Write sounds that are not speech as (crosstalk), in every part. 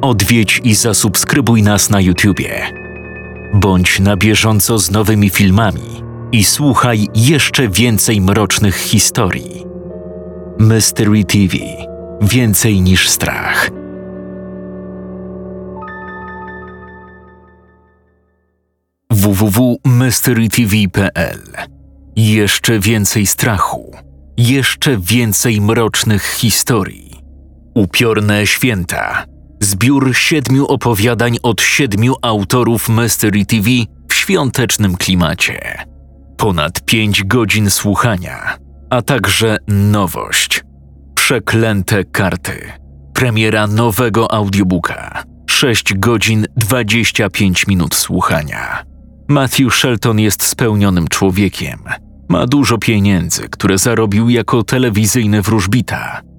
odwiedź i zasubskrybuj nas na YouTubie. Bądź na bieżąco z nowymi filmami i słuchaj jeszcze więcej mrocznych historii. Mystery TV Więcej niż strach. www.mysterytv.pl Jeszcze więcej strachu, jeszcze więcej mrocznych historii. Upiorne święta. Zbiór siedmiu opowiadań od siedmiu autorów Mystery TV w świątecznym klimacie. Ponad pięć godzin słuchania, a także nowość. Przeklęte karty. Premiera nowego audiobooka. 6 godzin 25 minut słuchania. Matthew Shelton jest spełnionym człowiekiem. Ma dużo pieniędzy, które zarobił jako telewizyjny wróżbita.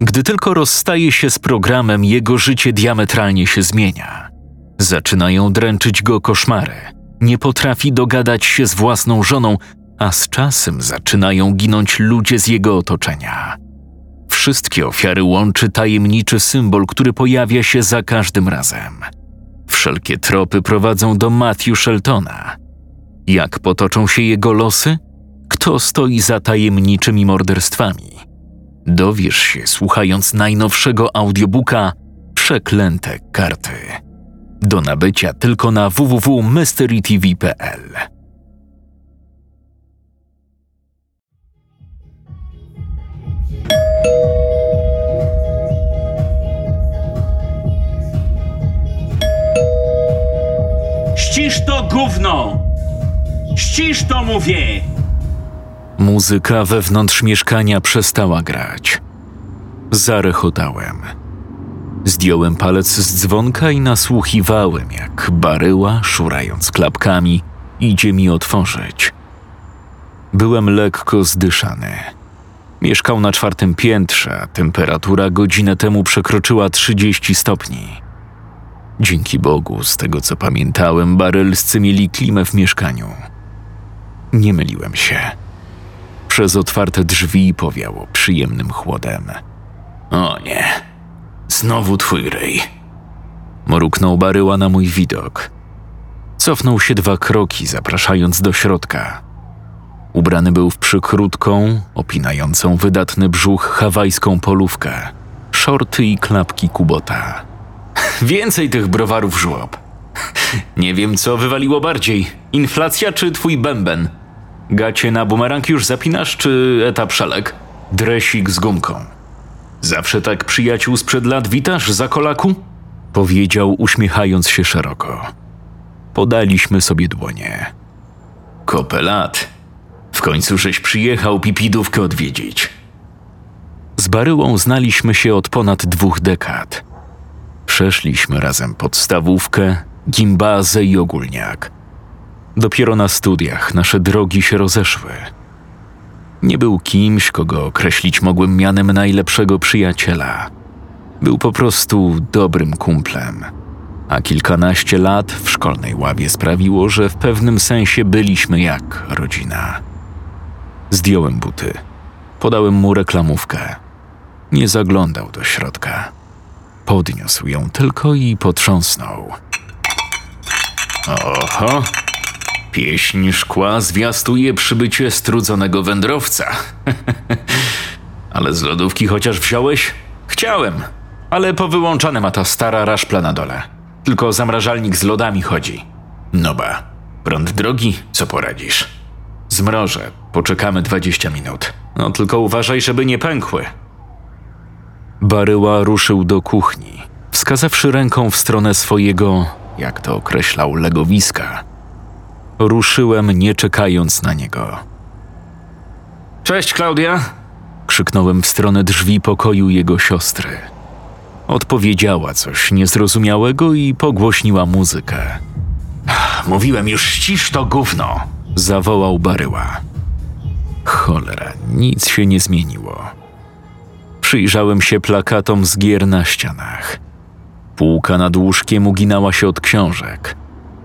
Gdy tylko rozstaje się z programem, jego życie diametralnie się zmienia. Zaczynają dręczyć go koszmary. Nie potrafi dogadać się z własną żoną, a z czasem zaczynają ginąć ludzie z jego otoczenia. Wszystkie ofiary łączy tajemniczy symbol, który pojawia się za każdym razem. Wszelkie tropy prowadzą do Matthew Sheltona. Jak potoczą się jego losy? Kto stoi za tajemniczymi morderstwami? Dowiesz się słuchając najnowszego audiobooka Przeklęte karty. Do nabycia tylko na www.mysterytv.pl. Ścisz to gówno! Ścisz to mówię! Muzyka wewnątrz mieszkania przestała grać. Zarechotałem. Zdjąłem palec z dzwonka i nasłuchiwałem, jak baryła, szurając klapkami, idzie mi otworzyć. Byłem lekko zdyszany. Mieszkał na czwartym piętrze, a temperatura godzinę temu przekroczyła 30 stopni. Dzięki Bogu, z tego co pamiętałem, barelscy mieli klimę w mieszkaniu. Nie myliłem się. Przez otwarte drzwi powiało przyjemnym chłodem. O nie, znowu twój ryj. Mruknął baryła na mój widok. Cofnął się dwa kroki, zapraszając do środka. Ubrany był w przykrótką, opinającą wydatny brzuch hawajską polówkę, szorty i klapki kubota. (laughs) Więcej tych browarów żłob. (laughs) Nie wiem, co wywaliło bardziej: inflacja czy twój bęben? Gacie na bumerang już zapinasz, czy etap szelek? Dresik z gumką. Zawsze tak przyjaciół sprzed lat witasz za kolaku? Powiedział, uśmiechając się szeroko. Podaliśmy sobie dłonie. Kopelat. W końcu żeś przyjechał pipidówkę odwiedzić. Z Baryłą znaliśmy się od ponad dwóch dekad. Przeszliśmy razem podstawówkę, gimbazę i ogólniak. Dopiero na studiach nasze drogi się rozeszły. Nie był kimś, kogo określić mogłem mianem najlepszego przyjaciela. Był po prostu dobrym kumplem. A kilkanaście lat w szkolnej ławie sprawiło, że w pewnym sensie byliśmy jak rodzina. Zdjąłem buty. Podałem mu reklamówkę. Nie zaglądał do środka. Podniósł ją tylko i potrząsnął. Oho, pieśń szkła zwiastuje przybycie strudzonego wędrowca. (laughs) ale z lodówki chociaż wziąłeś? Chciałem, ale powyłączane ma ta stara raszpla na dole. Tylko zamrażalnik z lodami chodzi. No ba, prąd drogi, co poradzisz? Zmrożę, poczekamy 20 minut. No tylko uważaj, żeby nie pękły. Baryła ruszył do kuchni, wskazawszy ręką w stronę swojego, jak to określał, legowiska. Ruszyłem, nie czekając na niego. Cześć, Klaudia! krzyknąłem w stronę drzwi pokoju jego siostry. Odpowiedziała coś niezrozumiałego i pogłośniła muzykę. Mówiłem już, ścisz to gówno! zawołał Baryła. Cholera, nic się nie zmieniło. Przyjrzałem się plakatom z gier na ścianach. Półka nad łóżkiem uginała się od książek.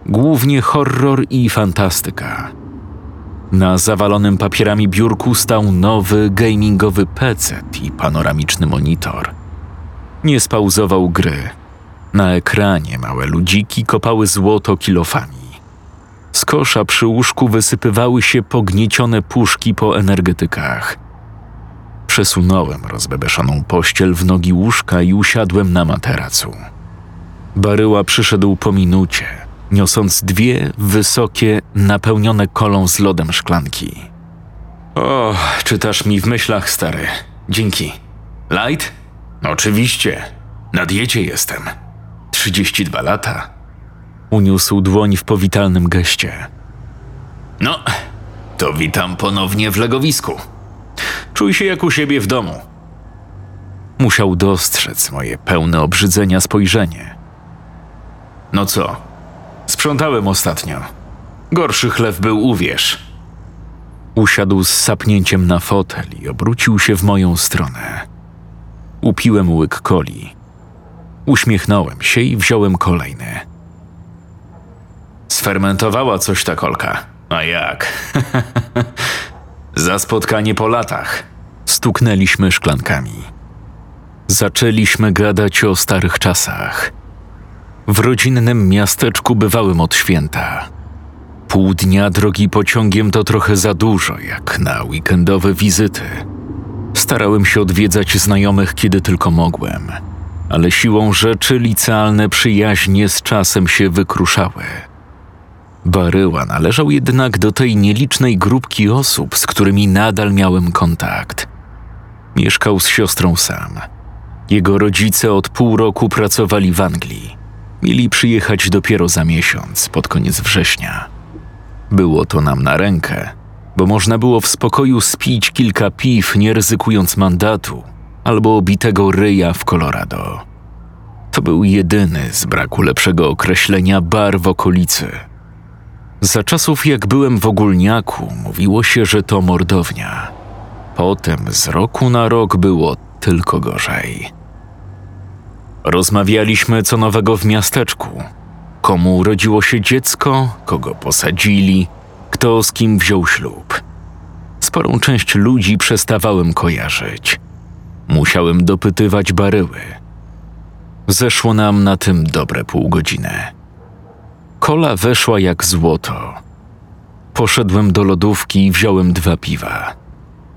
Głównie horror i fantastyka. Na zawalonym papierami biurku stał nowy gamingowy PC i panoramiczny monitor. Nie spauzował gry. Na ekranie małe ludziki kopały złoto kilofami. Z kosza przy łóżku wysypywały się pogniecione puszki po energetykach. Przesunąłem rozbebeszoną pościel w nogi łóżka i usiadłem na materacu. Baryła przyszedł po minucie, niosąc dwie wysokie, napełnione kolą z lodem szklanki. O, czytasz mi w myślach, stary. Dzięki. Light? Oczywiście. Na diecie jestem. 32 lata. Uniósł dłoń w powitalnym geście. No, to witam ponownie w legowisku. Czuj się jak u siebie w domu. Musiał dostrzec moje pełne obrzydzenia spojrzenie. No co? Sprzątałem ostatnio. Gorszy chleb był, uwierz. Usiadł z sapnięciem na fotel i obrócił się w moją stronę. Upiłem łyk coli. Uśmiechnąłem się i wziąłem kolejny. Sfermentowała coś ta kolka. A jak? (laughs) Za spotkanie po latach. Stuknęliśmy szklankami. Zaczęliśmy gadać o starych czasach. W rodzinnym miasteczku bywałem od święta. Pół dnia drogi pociągiem to trochę za dużo, jak na weekendowe wizyty. Starałem się odwiedzać znajomych, kiedy tylko mogłem, ale siłą rzeczy licealne przyjaźnie z czasem się wykruszały. Baryła należał jednak do tej nielicznej grupki osób, z którymi nadal miałem kontakt. Mieszkał z siostrą sam. Jego rodzice od pół roku pracowali w Anglii. Mieli przyjechać dopiero za miesiąc, pod koniec września. Było to nam na rękę, bo można było w spokoju spić kilka piw, nie ryzykując mandatu albo obitego ryja w Colorado. To był jedyny z braku lepszego określenia bar w okolicy. Za czasów jak byłem w ogólniaku, mówiło się, że to mordownia. Potem z roku na rok było tylko gorzej. Rozmawialiśmy co nowego w miasteczku. Komu urodziło się dziecko, kogo posadzili, kto z kim wziął ślub. Sporą część ludzi przestawałem kojarzyć. Musiałem dopytywać baryły. Zeszło nam na tym dobre pół godziny. Kola weszła jak złoto. Poszedłem do lodówki i wziąłem dwa piwa.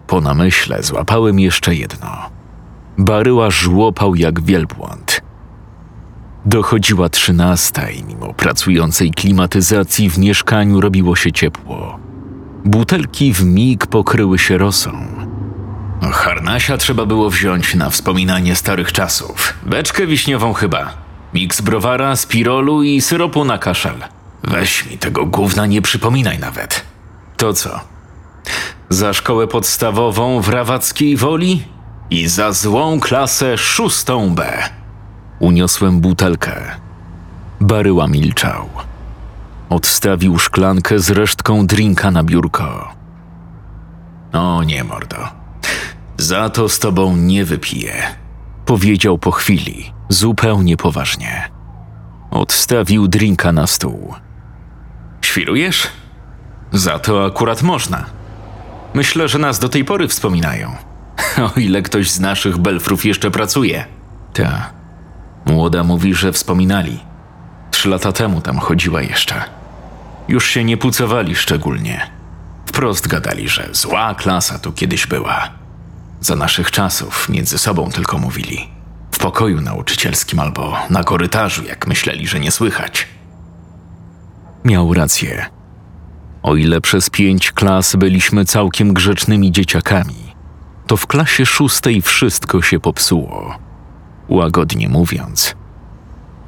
Po namyśle złapałem jeszcze jedno. Baryła żłopał jak wielbłąd. Dochodziła trzynasta i mimo pracującej klimatyzacji w mieszkaniu robiło się ciepło. Butelki w mig pokryły się rosą. Harnasia trzeba było wziąć na wspominanie starych czasów. Beczkę wiśniową chyba. Miks browara, spirolu i syropu na kaszel. Weź mi tego gówna nie przypominaj nawet. To co? Za szkołę podstawową w Rawackiej Woli i za złą klasę szóstą B. Uniosłem butelkę. Baryła milczał. Odstawił szklankę z resztką drinka na biurko. O nie, mordo. Za to z tobą nie wypiję. Powiedział po chwili, zupełnie poważnie. Odstawił drinka na stół. Świrujesz? Za to akurat można. Myślę, że nas do tej pory wspominają. (laughs) O ile ktoś z naszych belfrów jeszcze pracuje. Ta. Młoda mówi, że wspominali. Trzy lata temu tam chodziła jeszcze. Już się nie pucowali szczególnie. Wprost gadali, że zła klasa tu kiedyś była. Za naszych czasów między sobą tylko mówili. W pokoju nauczycielskim albo na korytarzu, jak myśleli, że nie słychać. Miał rację. O ile przez pięć klas byliśmy całkiem grzecznymi dzieciakami, to w klasie szóstej wszystko się popsuło. Łagodnie mówiąc,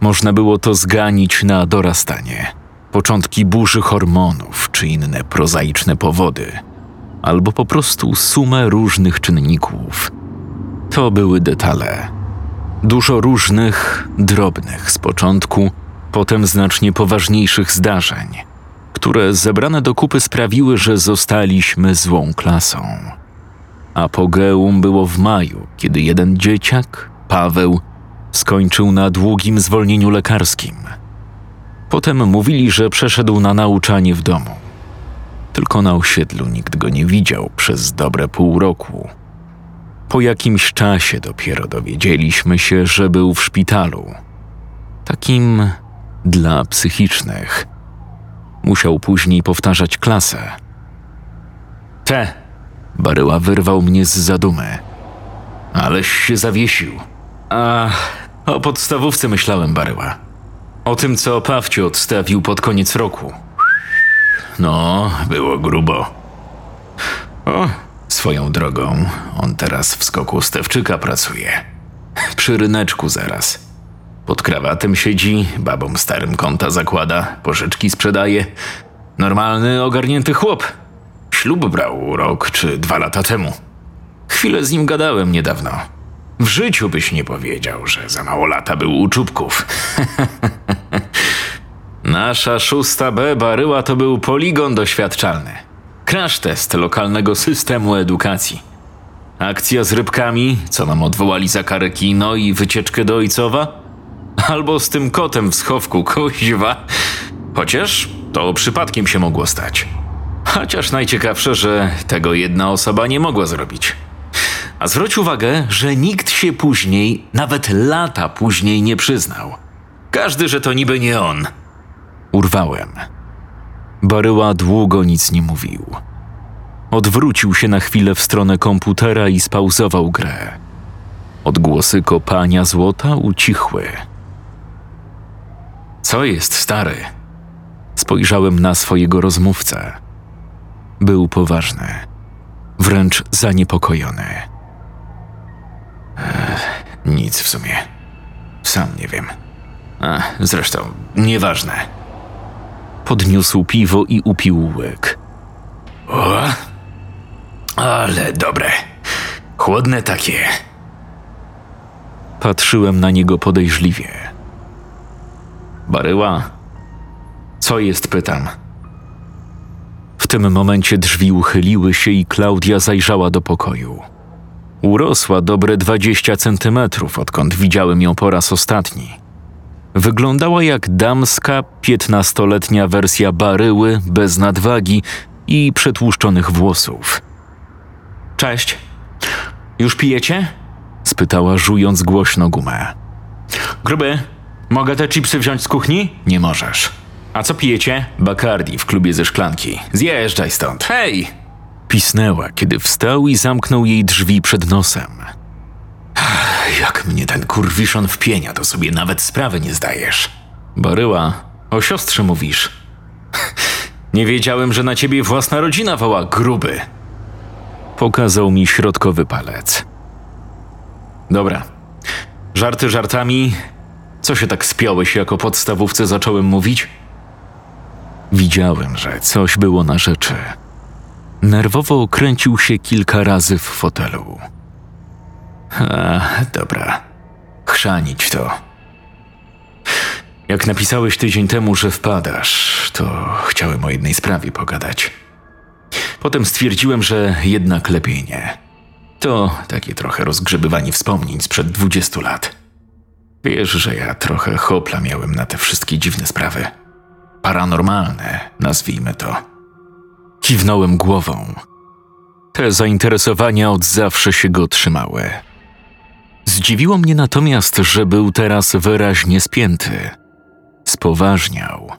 można było to zganić na dorastanie, początki burzy hormonów czy inne prozaiczne powody, albo po prostu sumę różnych czynników. To były detale. Dużo różnych, drobnych z początku, potem znacznie poważniejszych zdarzeń, które zebrane do kupy sprawiły, że zostaliśmy złą klasą. Apogeum było w maju, kiedy jeden dzieciak, Paweł, skończył na długim zwolnieniu lekarskim. Potem mówili, że przeszedł na nauczanie w domu. Tylko na osiedlu nikt go nie widział przez dobre pół roku. Po jakimś czasie dopiero dowiedzieliśmy się, że był w szpitalu. Takim dla psychicznych. Musiał później powtarzać klasę. Te! Baryła wyrwał mnie z zadumy. Aleś się zawiesił. A o podstawówce myślałem, Baryła. O tym, co Pawcio odstawił pod koniec roku. No, było grubo. O, swoją drogą, on teraz w skoku Stewczyka pracuje. Przy ryneczku zaraz. Pod krawatem siedzi, babom starym konta zakłada, pożyczki sprzedaje. Normalny, ogarnięty chłop. Ślub brał rok czy dwa lata temu. Chwilę z nim gadałem niedawno. W życiu byś nie powiedział, że za mało lata był u czubków. (laughs) Nasza szósta B baryła to był poligon doświadczalny. Crash test lokalnego systemu edukacji. Akcja z rybkami, co nam odwołali za karę kino i wycieczkę do Ojcowa? Albo z tym kotem w schowku, kuźwa. Chociaż to przypadkiem się mogło stać. Chociaż najciekawsze, że tego jedna osoba nie mogła zrobić. A zwróć uwagę, że nikt się później, nawet lata później nie przyznał. Każdy, że to niby nie on. Urwałem. Baryła długo nic nie mówił. Odwrócił się na chwilę w stronę komputera i spauzował grę. Odgłosy kopania złota ucichły. Co jest, stary? Spojrzałem na swojego rozmówcę. Był poważny, wręcz zaniepokojony. Ech, nic w sumie. Sam nie wiem. Zresztą, nieważne. Podniósł piwo i upił łyk. O, ale dobre. Chłodne takie. Patrzyłem na niego podejrzliwie. Baryła, co jest, pytam. W tym momencie drzwi uchyliły się i Klaudia zajrzała do pokoju. Urosła dobre dwadzieścia centymetrów, odkąd widziałem ją po raz ostatni. Wyglądała jak damska, piętnastoletnia wersja baryły, bez nadwagi i przetłuszczonych włosów. Cześć. Już pijecie? spytała, żując głośno gumę. Gruby, mogę te chipsy wziąć z kuchni? Nie możesz. A co pijecie? Bacardi w klubie ze szklanki. Zjeżdżaj stąd. Hej! Pisnęła, kiedy wstał i zamknął jej drzwi przed nosem. Jak mnie ten kurwiszon wpienia, to sobie nawet sprawy nie zdajesz. Baryła, o siostrze mówisz. (laughs) Nie wiedziałem, że na ciebie własna rodzina woła gruby. Pokazał mi środkowy palec. Dobra. Żarty żartami. Co się tak spiąłeś, jak o podstawówce zacząłem mówić? Widziałem, że coś było na rzeczy. Nerwowo kręcił się kilka razy w fotelu. A, dobra. Chrzanić to. Jak napisałeś tydzień temu, że wpadasz, to chciałem o jednej sprawie pogadać. Potem stwierdziłem, że jednak lepiej nie. To takie trochę rozgrzebywanie wspomnień sprzed 20 lat. Wiesz, że ja trochę hopla miałem na te wszystkie dziwne sprawy. Paranormalne, nazwijmy to. Kiwnąłem głową. Te zainteresowania od zawsze się go trzymały. Zdziwiło mnie natomiast, że był teraz wyraźnie spięty. Spoważniał.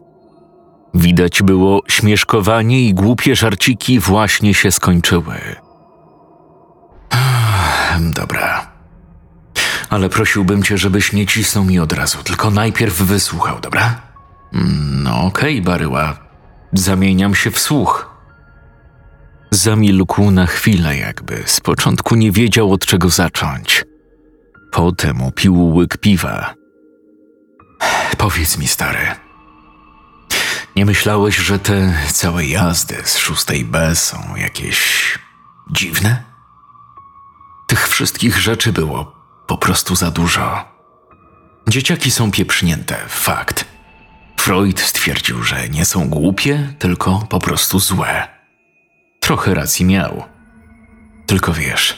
Widać było, śmieszkowanie i głupie żarciki właśnie się skończyły. Dobra. Ale prosiłbym cię, żebyś nie cisnął mi od razu, tylko najpierw wysłuchał, dobra? Mm, No okej, okay, Baryła. Zamieniam się w słuch. Zamilkł na chwilę, jakby z początku nie wiedział od czego zacząć. Potem upił łyk piwa. Powiedz mi, stary, nie myślałeś, że te całe jazdy z szóstej B są jakieś dziwne? Tych wszystkich rzeczy było po prostu za dużo. Dzieciaki są pieprznięte, fakt. Freud stwierdził, że nie są głupie, tylko po prostu złe. Trochę racji miał. Tylko wiesz,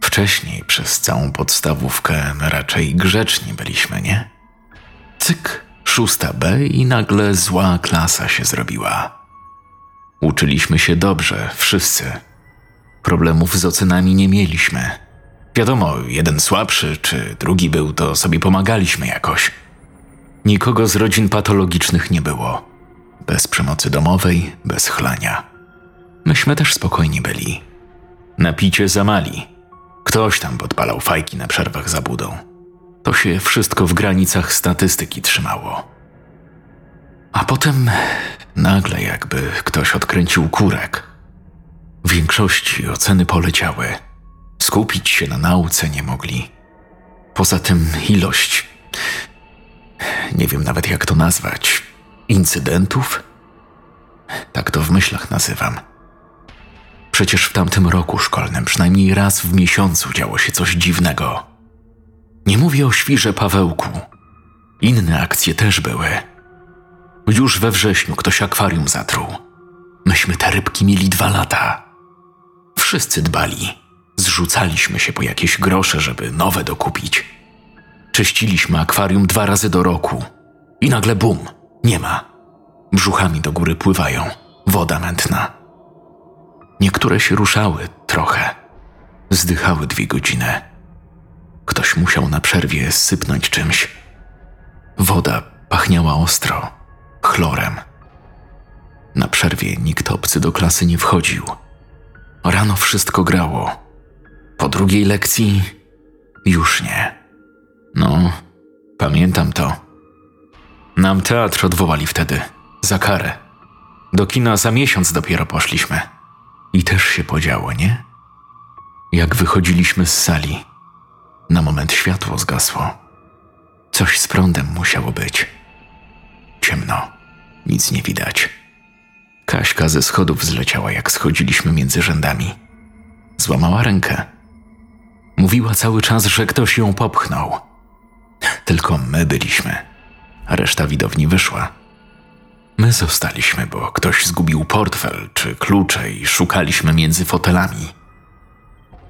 wcześniej przez całą podstawówkę raczej grzeczni byliśmy, nie? Cyk, szósta B i nagle zła klasa się zrobiła. Uczyliśmy się dobrze, wszyscy. Problemów z ocenami nie mieliśmy. Wiadomo, jeden słabszy czy drugi był, to sobie pomagaliśmy jakoś. Nikogo z rodzin patologicznych nie było. Bez przemocy domowej, bez chlania. Myśmy też spokojni byli. Napicie zamali. Ktoś tam podpalał fajki na przerwach za budą. To się wszystko w granicach statystyki trzymało. A potem nagle jakby ktoś odkręcił kurek. W większości oceny poleciały. Skupić się na nauce nie mogli. Poza tym ilość. Nie wiem nawet jak to nazwać. Incydentów? Tak to w myślach nazywam. Przecież w tamtym roku szkolnym przynajmniej raz w miesiącu działo się coś dziwnego. Nie mówię o świrze Pawełku. Inne akcje też były. Już we wrześniu ktoś akwarium zatruł. Myśmy te rybki mieli dwa lata. Wszyscy dbali. Zrzucaliśmy się po jakieś grosze, żeby nowe dokupić. Czyściliśmy akwarium dwa razy do roku. I nagle bum, nie ma. Brzuchami do góry pływają. Woda mętna. Niektóre się ruszały trochę. Zdychały dwie godziny. Ktoś musiał na przerwie sypnąć czymś. Woda pachniała ostro, chlorem. Na przerwie nikt obcy do klasy nie wchodził. Rano wszystko grało. Po drugiej lekcji już nie. No, pamiętam to. Nam teatr odwołali wtedy, za karę. Do kina za miesiąc dopiero poszliśmy. I też się podziało, nie? Jak wychodziliśmy z sali, na moment światło zgasło. Coś z prądem musiało być. Ciemno, nic nie widać. Kaśka ze schodów zleciała, jak schodziliśmy między rzędami. Złamała rękę. Mówiła cały czas, że ktoś ją popchnął. Tylko my byliśmy, reszta widowni wyszła. My zostaliśmy, bo ktoś zgubił portfel czy klucze i szukaliśmy między fotelami.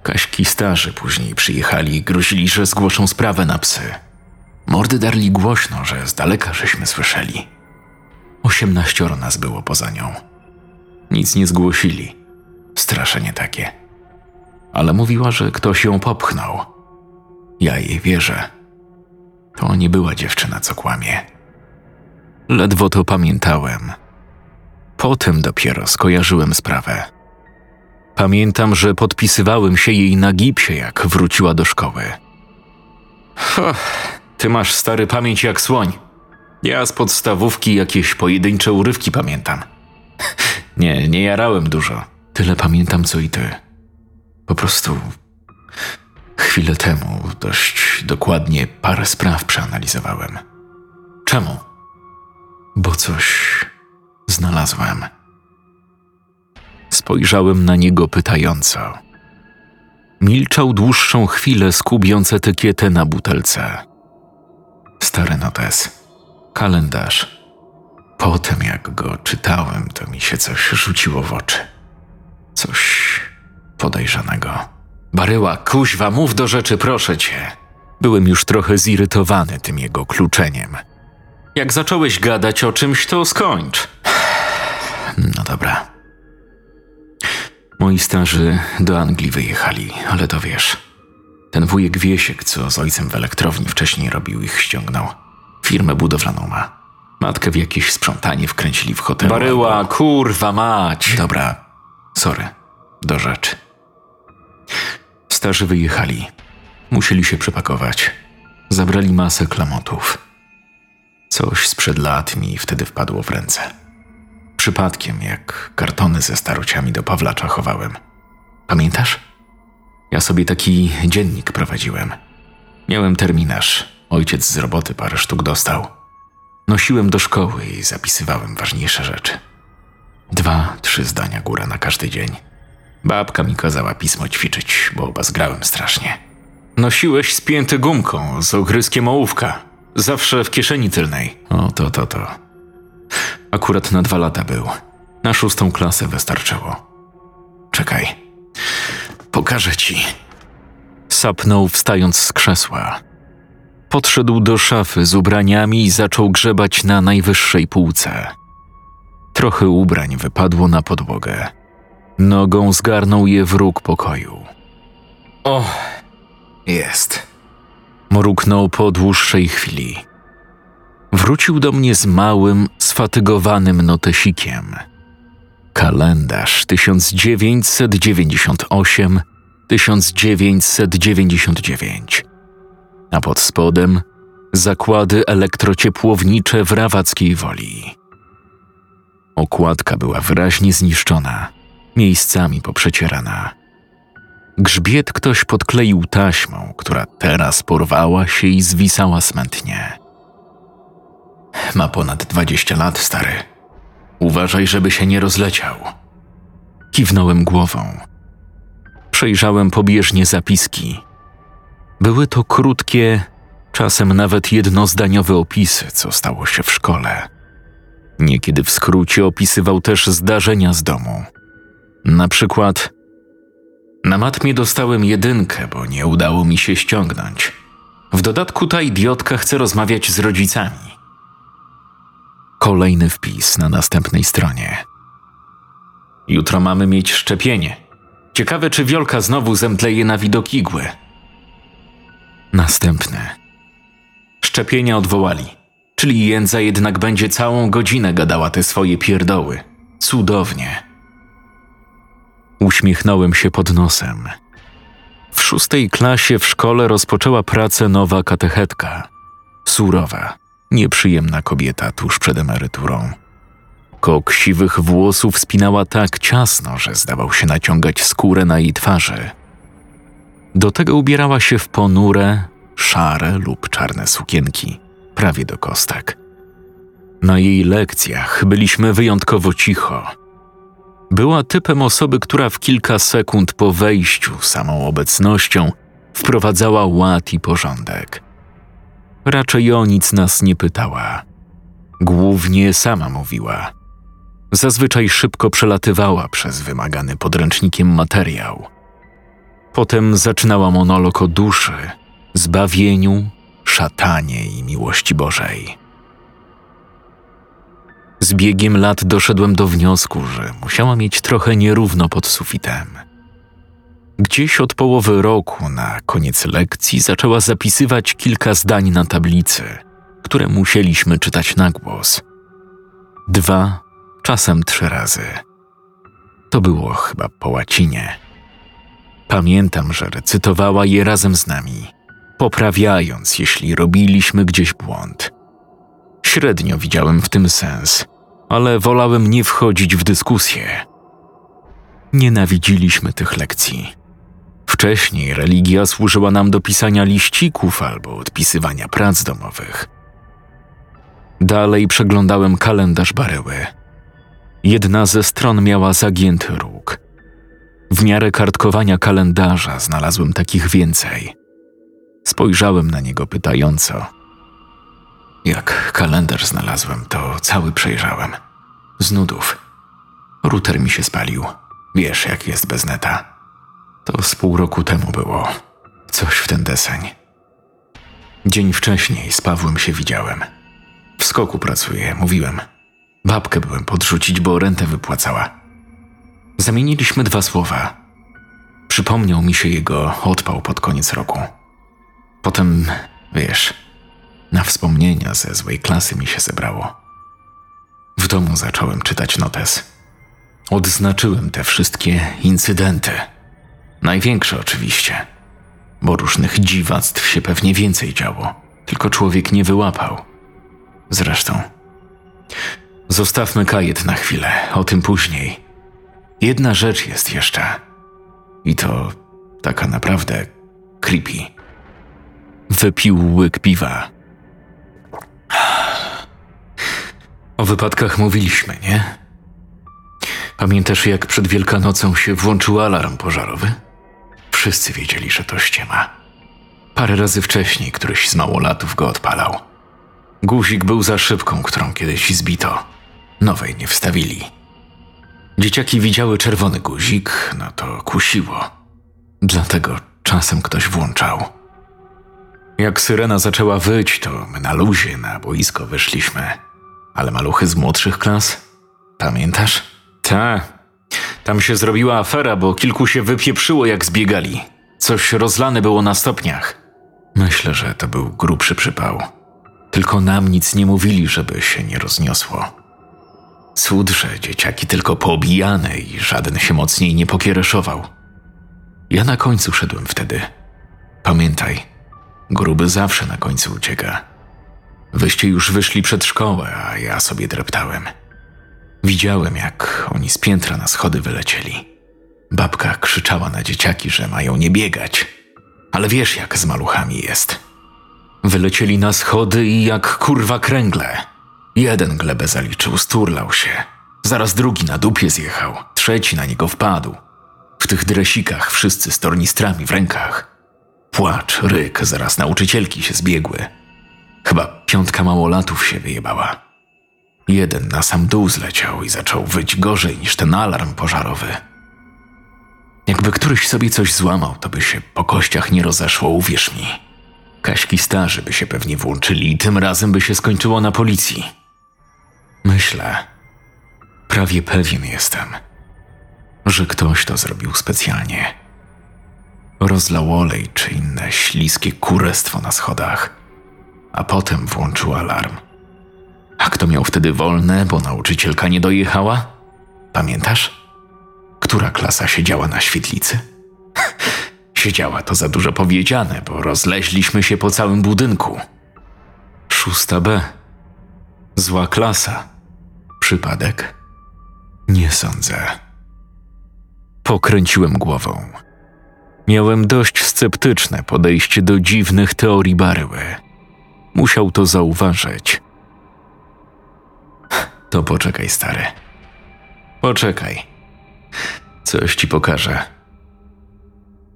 Kaśki starzy później przyjechali i grozili, że zgłoszą sprawę na psy. Mordy darli głośno, że z daleka żeśmy słyszeli. Osiemnaścioro nas było poza nią. Nic nie zgłosili. Straszenie takie. Ale mówiła, że ktoś ją popchnął. Ja jej wierzę. To nie była dziewczyna, co kłamie. Ledwo to pamiętałem. Potem dopiero skojarzyłem sprawę. Pamiętam, że podpisywałem się jej na gipsie, jak wróciła do szkoły. Ho, ty masz stary pamięć jak słoń. Ja z podstawówki jakieś pojedyncze urywki pamiętam. Nie, nie jarałem dużo. Tyle pamiętam, co i ty. Po prostu chwilę temu dość dokładnie parę spraw przeanalizowałem. Czemu? Bo coś znalazłem. Spojrzałem na niego pytająco. Milczał dłuższą chwilę, skubiąc etykietę na butelce. Stary notes, kalendarz. Potem, jak go czytałem, to mi się coś rzuciło w oczy. Coś podejrzanego. Baryła, kuźwa, mów do rzeczy, proszę cię. Byłem już trochę zirytowany tym jego kluczeniem. Jak zacząłeś gadać o czymś, to skończ. (sighs) No dobra. Moi starzy do Anglii wyjechali, ale to wiesz. Ten wujek Wiesiek, co z ojcem w elektrowni wcześniej robił, ich ściągnął. Firmę budowlaną ma. Matkę w jakieś sprzątanie wkręcili w hotelu. Baryła, albo- kurwa mać. Dobra, sorry. Do rzeczy. Starzy wyjechali. Musieli się przepakować. Zabrali masę klamotów. Coś sprzed lat mi wtedy wpadło w ręce. Przypadkiem, jak kartony ze starociami do Pawlacza chowałem. Pamiętasz? Ja sobie taki dziennik prowadziłem. Miałem terminarz. Ojciec z roboty parę sztuk dostał. Nosiłem do szkoły i zapisywałem ważniejsze rzeczy. Dwa, trzy zdania góra na każdy dzień. Babka mi kazała pismo ćwiczyć, bo oba zgrałem strasznie. Nosiłeś spięty gumką z ogryskiem ołówka. Zawsze w kieszeni tylnej. O, to, to, to. Akurat na dwa lata był. Na szóstą klasę wystarczyło. Czekaj. Pokażę ci. Sapnął wstając z krzesła. Podszedł do szafy z ubraniami i zaczął grzebać na najwyższej półce. Trochę ubrań wypadło na podłogę. Nogą zgarnął je w róg pokoju. O, jest. Mruknął po dłuższej chwili. wrócił do mnie z małym, sfatygowanym notesikiem. Kalendarz 1998-1999, a pod spodem zakłady elektrociepłownicze w Rawackiej Woli. Okładka była wyraźnie zniszczona, miejscami poprzecierana. Grzbiet ktoś podkleił taśmą, która teraz porwała się i zwisała smętnie. Ma ponad dwadzieścia lat, stary. Uważaj, żeby się nie rozleciał. Kiwnąłem głową. Przejrzałem pobieżnie zapiski. Były to krótkie, czasem nawet jednozdaniowe opisy, co stało się w szkole. Niekiedy w skrócie opisywał też zdarzenia z domu. Na przykład na matmie dostałem jedynkę, bo nie udało mi się ściągnąć. W dodatku ta idiotka chce rozmawiać z rodzicami. Kolejny wpis na następnej stronie. Jutro mamy mieć szczepienie. Ciekawe, czy Wiolka znowu zemdleje na widok igły. Następny. Szczepienia odwołali, czyli jędza jednak będzie całą godzinę gadała te swoje pierdoły. Cudownie. Uśmiechnąłem się pod nosem. W szóstej klasie w szkole rozpoczęła pracę nowa katechetka. Surowa, nieprzyjemna kobieta tuż przed emeryturą. Kok siwych włosów spinała tak ciasno, że zdawał się naciągać skórę na jej twarzy. Do tego ubierała się w ponure, szare lub czarne sukienki, prawie do kostek. Na jej lekcjach byliśmy wyjątkowo cicho. Była typem osoby, która w kilka sekund po wejściu samą obecnością wprowadzała ład i porządek. Raczej o nic nas nie pytała. Głównie sama mówiła. Zazwyczaj szybko przelatywała przez wymagany podręcznikiem materiał. Potem zaczynała monolog o duszy, zbawieniu, szatanie i miłości Bożej. Z biegiem lat doszedłem do wniosku, że musiała mieć trochę nierówno pod sufitem. Gdzieś od połowy roku, na koniec lekcji, zaczęła zapisywać kilka zdań na tablicy, które musieliśmy czytać na głos. Dwa, czasem trzy razy. To było chyba po łacinie. Pamiętam, że recytowała je razem z nami, poprawiając, jeśli robiliśmy gdzieś błąd. Średnio widziałem w tym sens, ale wolałem nie wchodzić w dyskusję. Nienawidziliśmy tych lekcji. Wcześniej religia służyła nam do pisania liścików albo odpisywania prac domowych. Dalej przeglądałem kalendarz Baryły. Jedna ze stron miała zagięty róg. W miarę kartkowania kalendarza znalazłem takich więcej. Spojrzałem na niego pytająco. Jak kalendarz znalazłem, to cały przejrzałem. Z nudów. Router mi się spalił. Wiesz, jak jest bez neta. To z pół roku temu było. Coś w ten deseń. Dzień wcześniej z Pawłem się widziałem. W skoku pracuję, mówiłem. Babkę byłem podrzucić, bo rentę wypłacała. Zamieniliśmy dwa słowa. Przypomniał mi się jego odpał pod koniec roku. Potem, wiesz, na wspomnienia ze złej klasy mi się zebrało. W domu zacząłem czytać notes. Odznaczyłem te wszystkie incydenty. Największe oczywiście, bo różnych dziwactw się pewnie więcej działo, tylko człowiek nie wyłapał. Zresztą. Zostawmy kajet na chwilę, o tym później. Jedna rzecz jest jeszcze. I to taka naprawdę creepy. Wypił łyk piwa. O wypadkach mówiliśmy, nie? Pamiętasz, jak przed Wielkanocą się włączył alarm pożarowy? Wszyscy wiedzieli, że to ściema. Parę razy wcześniej któryś z małolatów go odpalał. Guzik był za szybką, którą kiedyś zbito. Nowej nie wstawili. Dzieciaki widziały czerwony guzik, no to kusiło. Dlatego czasem ktoś włączał. Jak syrena zaczęła wyć, to my na luzie na boisko wyszliśmy. Ale maluchy z młodszych klas? Pamiętasz? Ta. Tam się zrobiła afera, bo kilku się wypieprzyło jak zbiegali. Coś rozlane było na stopniach. Myślę, że to był grubszy przypał. Tylko nam nic nie mówili, żeby się nie rozniosło. Cud, że dzieciaki tylko poobijane i żaden się mocniej nie pokiereszował. Ja na końcu szedłem wtedy. Pamiętaj, gruby zawsze na końcu ucieka. Wyście już wyszli przed szkołę, a ja sobie dreptałem. Widziałem, jak oni z piętra na schody wylecieli. Babka krzyczała na dzieciaki, że mają nie biegać. Ale wiesz, jak z maluchami jest. Wylecieli na schody i jak kurwa kręgle. Jeden glebę zaliczył, sturlał się. Zaraz drugi na dupie zjechał, trzeci na niego wpadł. W tych dresikach wszyscy z tornistrami w rękach. Płacz, ryk, zaraz nauczycielki się zbiegły. Chyba piątka małolatów się wyjebała. Jeden na sam dół zleciał i zaczął wyć gorzej niż ten alarm pożarowy. Jakby któryś sobie coś złamał, to by się po kościach nie rozeszło, uwierz mi. Kaśki starzy by się pewnie włączyli i tym razem by się skończyło na policji. Myślę, prawie pewien jestem, że ktoś to zrobił specjalnie. Rozlał olej czy inne śliskie kurestwo na schodach, a potem włączył alarm. A kto miał wtedy wolne, bo nauczycielka nie dojechała? Pamiętasz? Która klasa siedziała na świetlicy? (laughs) Siedziała to za dużo powiedziane, bo rozleźliśmy się po całym budynku. Szósta B. Zła klasa. Przypadek? Nie sądzę. Pokręciłem głową. Miałem dość sceptyczne podejście do dziwnych teorii Baryły. Musiał to zauważyć. To poczekaj, stary. Poczekaj. Coś ci pokażę.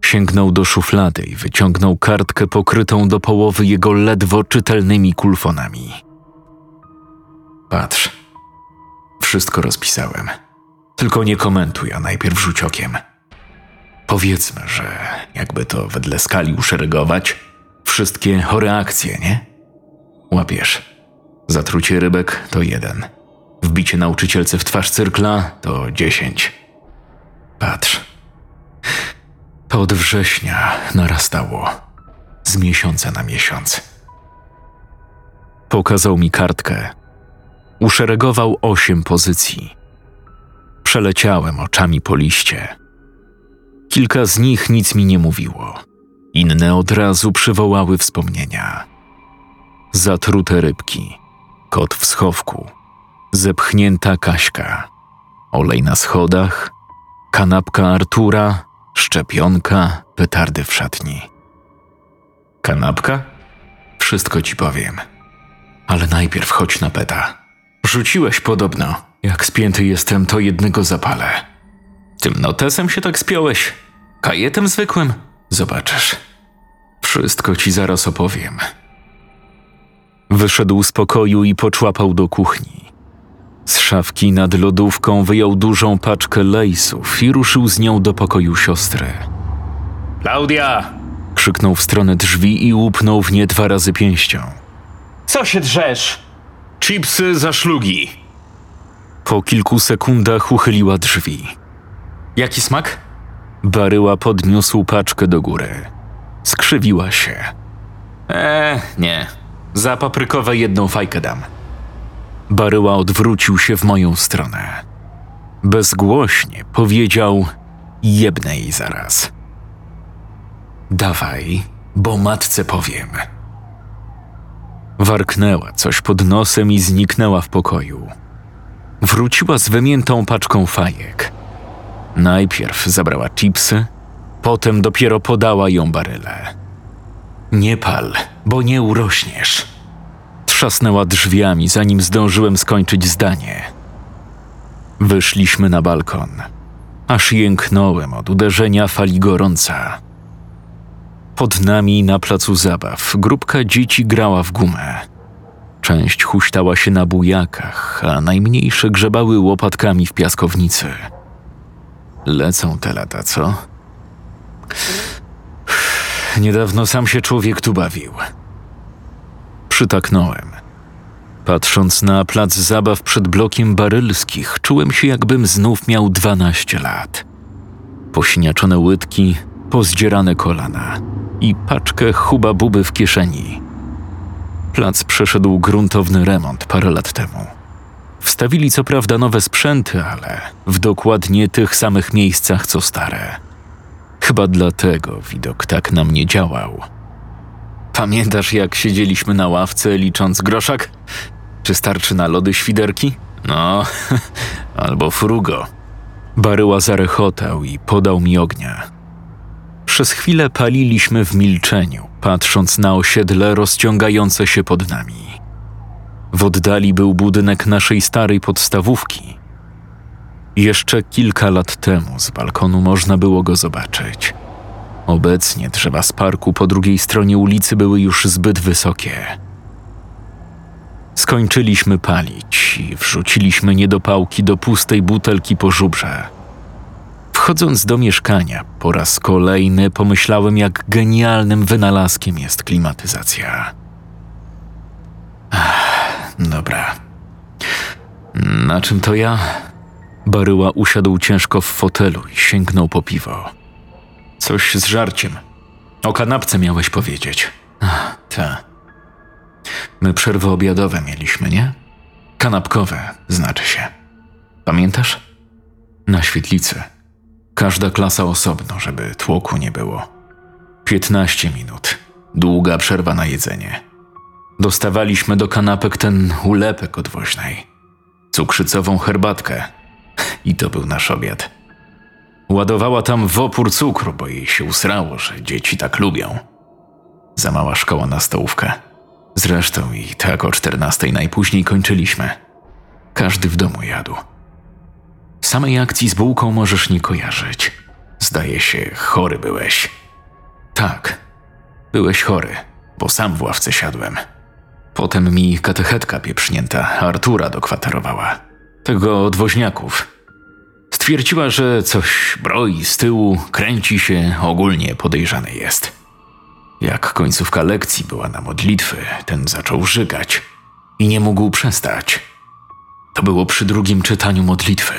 Sięgnął do szuflady i wyciągnął kartkę pokrytą do połowy jego ledwo czytelnymi kulfonami. Patrz. Wszystko rozpisałem. Tylko nie komentuj, a najpierw rzuć okiem. Powiedzmy, że jakby to wedle skali uszeregować, wszystkie choreakcje, nie? Łapiesz. Zatrucie rybek to jeden. Wbicie nauczycielce w twarz cyrkla to dziesięć. Patrz. To od września narastało. Z miesiąca na miesiąc. Pokazał mi kartkę. Uszeregował osiem pozycji. Przeleciałem oczami po liście. Kilka z nich nic mi nie mówiło. Inne od razu przywołały wspomnienia. Zatrute rybki, kot w schowku, zepchnięta Kaśka, olej na schodach, kanapka Artura, szczepionka, petardy w szatni. Kanapka? Wszystko ci powiem. Ale najpierw chodź na peta. Rzuciłeś podobno. Jak spięty jestem, to jednego zapalę. Tym notesem się tak spiąłeś? Kajetem zwykłym? Zobaczysz. Wszystko ci zaraz opowiem. Wyszedł z pokoju i poczłapał do kuchni. Z szafki nad lodówką wyjął dużą paczkę lejsów i ruszył z nią do pokoju siostry. Klaudia! krzyknął w stronę drzwi i łupnął w nie dwa razy pięścią. Co się drzesz? Chipsy za szlugi. Po kilku sekundach uchyliła drzwi. Jaki smak? Baryła podniósł paczkę do góry. Skrzywiła się. Eee, nie. Za paprykowe jedną fajkę dam. Baryła odwrócił się w moją stronę. Bezgłośnie powiedział: Jebnę jej zaraz. Dawaj, bo matce powiem. Warknęła coś pod nosem i zniknęła w pokoju. Wróciła z wymiętą paczką fajek. Najpierw zabrała chipsy, potem dopiero podała ją barylę. Nie pal, bo nie urośniesz. Trzasnęła drzwiami, zanim zdążyłem skończyć zdanie. Wyszliśmy na balkon. Aż jęknąłem od uderzenia fali gorąca. Pod nami na placu zabaw grupka dzieci grała w gumę. Część huśtała się na bujakach, a najmniejsze grzebały łopatkami w piaskownicy. Lecą te lata, co? Niedawno sam się człowiek tu bawił. Przytaknąłem. Patrząc na plac zabaw przed blokiem barylskich, czułem się, jakbym znów miał dwanaście lat. Posiniaczone łydki, pozdzierane kolana i paczkę chuba buby w kieszeni. Plac przeszedł gruntowny remont parę lat temu. Wstawili co prawda nowe sprzęty, ale w dokładnie tych samych miejscach co stare. Chyba dlatego widok tak na mnie działał. Pamiętasz, jak siedzieliśmy na ławce licząc groszak? Czy starczy na lody świderki? No, (laughs) albo frugo. Baryła zarechotał i podał mi ognia. Przez chwilę paliliśmy w milczeniu, patrząc na osiedle rozciągające się pod nami. W oddali był budynek naszej starej podstawówki. Jeszcze kilka lat temu z balkonu można było go zobaczyć. Obecnie drzewa z parku po drugiej stronie ulicy były już zbyt wysokie. Skończyliśmy palić i wrzuciliśmy niedopałki do pustej butelki po żubrze. Wchodząc do mieszkania, po raz kolejny pomyślałem, jak genialnym wynalazkiem jest klimatyzacja. Ach, dobra. Na czym to ja? Baryła usiadł ciężko w fotelu i sięgnął po piwo. Coś z żarciem. O kanapce miałeś powiedzieć. Ach, ta. My przerwy obiadowe mieliśmy, nie? Kanapkowe, znaczy się. Pamiętasz? Na świetlicy. Każda klasa osobno, żeby tłoku nie było. 15 minut. Długa przerwa na jedzenie. Dostawaliśmy do kanapek ten ulepek od woźnej. Cukrzycową herbatkę. (laughs) I to był nasz obiad. Ładowała tam w opór cukru, bo jej się usrało, że dzieci tak lubią. Za mała szkoła na stołówkę. Zresztą i tak o 14 najpóźniej kończyliśmy. Każdy w domu jadł. Samej akcji z bułką możesz nie kojarzyć. Zdaje się, chory byłeś. Tak, byłeś chory, bo sam w ławce siadłem. Potem mi katechetka pieprznięta Artura dokwaterowała. Tego od woźniaków. Stwierdziła, że coś broi z tyłu, kręci się, ogólnie podejrzany jest. Jak końcówka lekcji była na modlitwy, ten zaczął żygać i nie mógł przestać. To było przy drugim czytaniu modlitwy.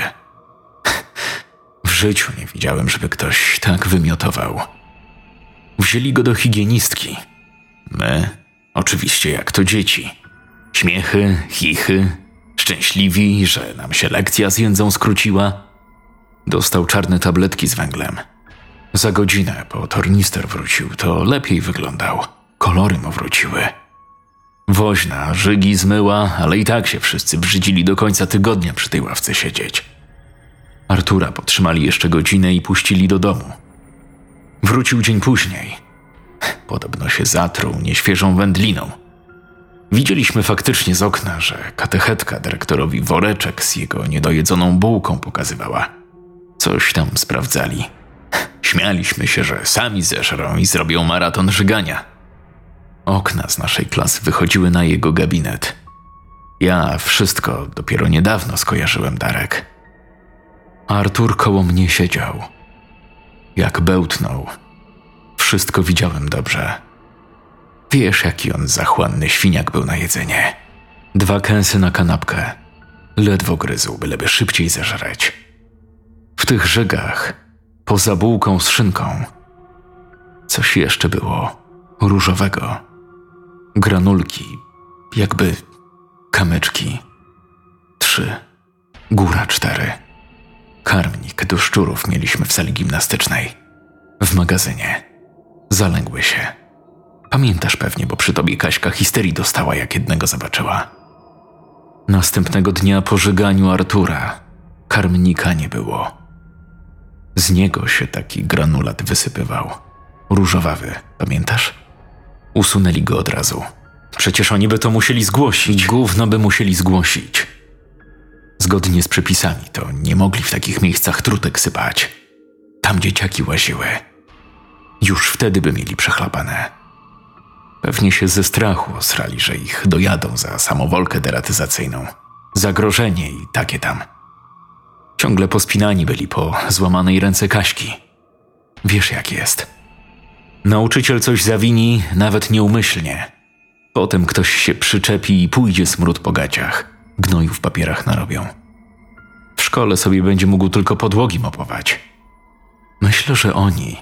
W życiu nie widziałem, żeby ktoś tak wymiotował. Wzięli go do higienistki. My, oczywiście jak to dzieci. Śmiechy, chichy, szczęśliwi, że nam się lekcja z jędzą skróciła. Dostał czarne tabletki z węglem. Za godzinę po tornister wrócił, to lepiej wyglądał. Kolory mu wróciły. Woźna żygi zmyła, ale i tak się wszyscy brzydzili do końca tygodnia przy tej ławce siedzieć. Artura potrzymali jeszcze godzinę i puścili do domu. Wrócił dzień później. Podobno się zatruł nieświeżą wędliną. Widzieliśmy faktycznie z okna, że katechetka dyrektorowi woreczek z jego niedojedzoną bułką pokazywała. Coś tam sprawdzali. Śmialiśmy się, że sami zeżrą i zrobią maraton żygania. Okna z naszej klasy wychodziły na jego gabinet. Ja wszystko dopiero niedawno skojarzyłem Darek. Artur koło mnie siedział. Jak bełtnął. Wszystko widziałem dobrze. Wiesz, jaki on zachłanny świniak był na jedzenie. Dwa kęsy na kanapkę. Ledwo gryzł, byleby szybciej zeżreć. W tych żegach, poza bułką z szynką, coś jeszcze było różowego. Granulki, jakby kamyczki. Trzy, góra cztery. Karmnik do szczurów mieliśmy w sali gimnastycznej. W magazynie. Zalęgły się. Pamiętasz pewnie, bo przy tobie Kaśka histerii dostała, jak jednego zobaczyła. Następnego dnia po żyganiu Artura karmnika nie było. Z niego się taki granulat wysypywał. Różowawy, pamiętasz? Usunęli go od razu. Przecież oni by to musieli zgłosić. Gówno by musieli zgłosić. Zgodnie z przepisami to nie mogli w takich miejscach trutek sypać. Tam dzieciaki łaziły. Już wtedy by mieli przechlapane. Pewnie się ze strachu osrali, że ich dojadą za samowolkę deratyzacyjną. Zagrożenie i takie tam. Ciągle pospinani byli po złamanej ręce Kaśki. Wiesz jak jest. Nauczyciel coś zawini, nawet nieumyślnie. Potem ktoś się przyczepi i pójdzie smród po gaciach. Gnoju w papierach narobią. W szkole sobie będzie mógł tylko podłogi mopować. Myślę, że oni,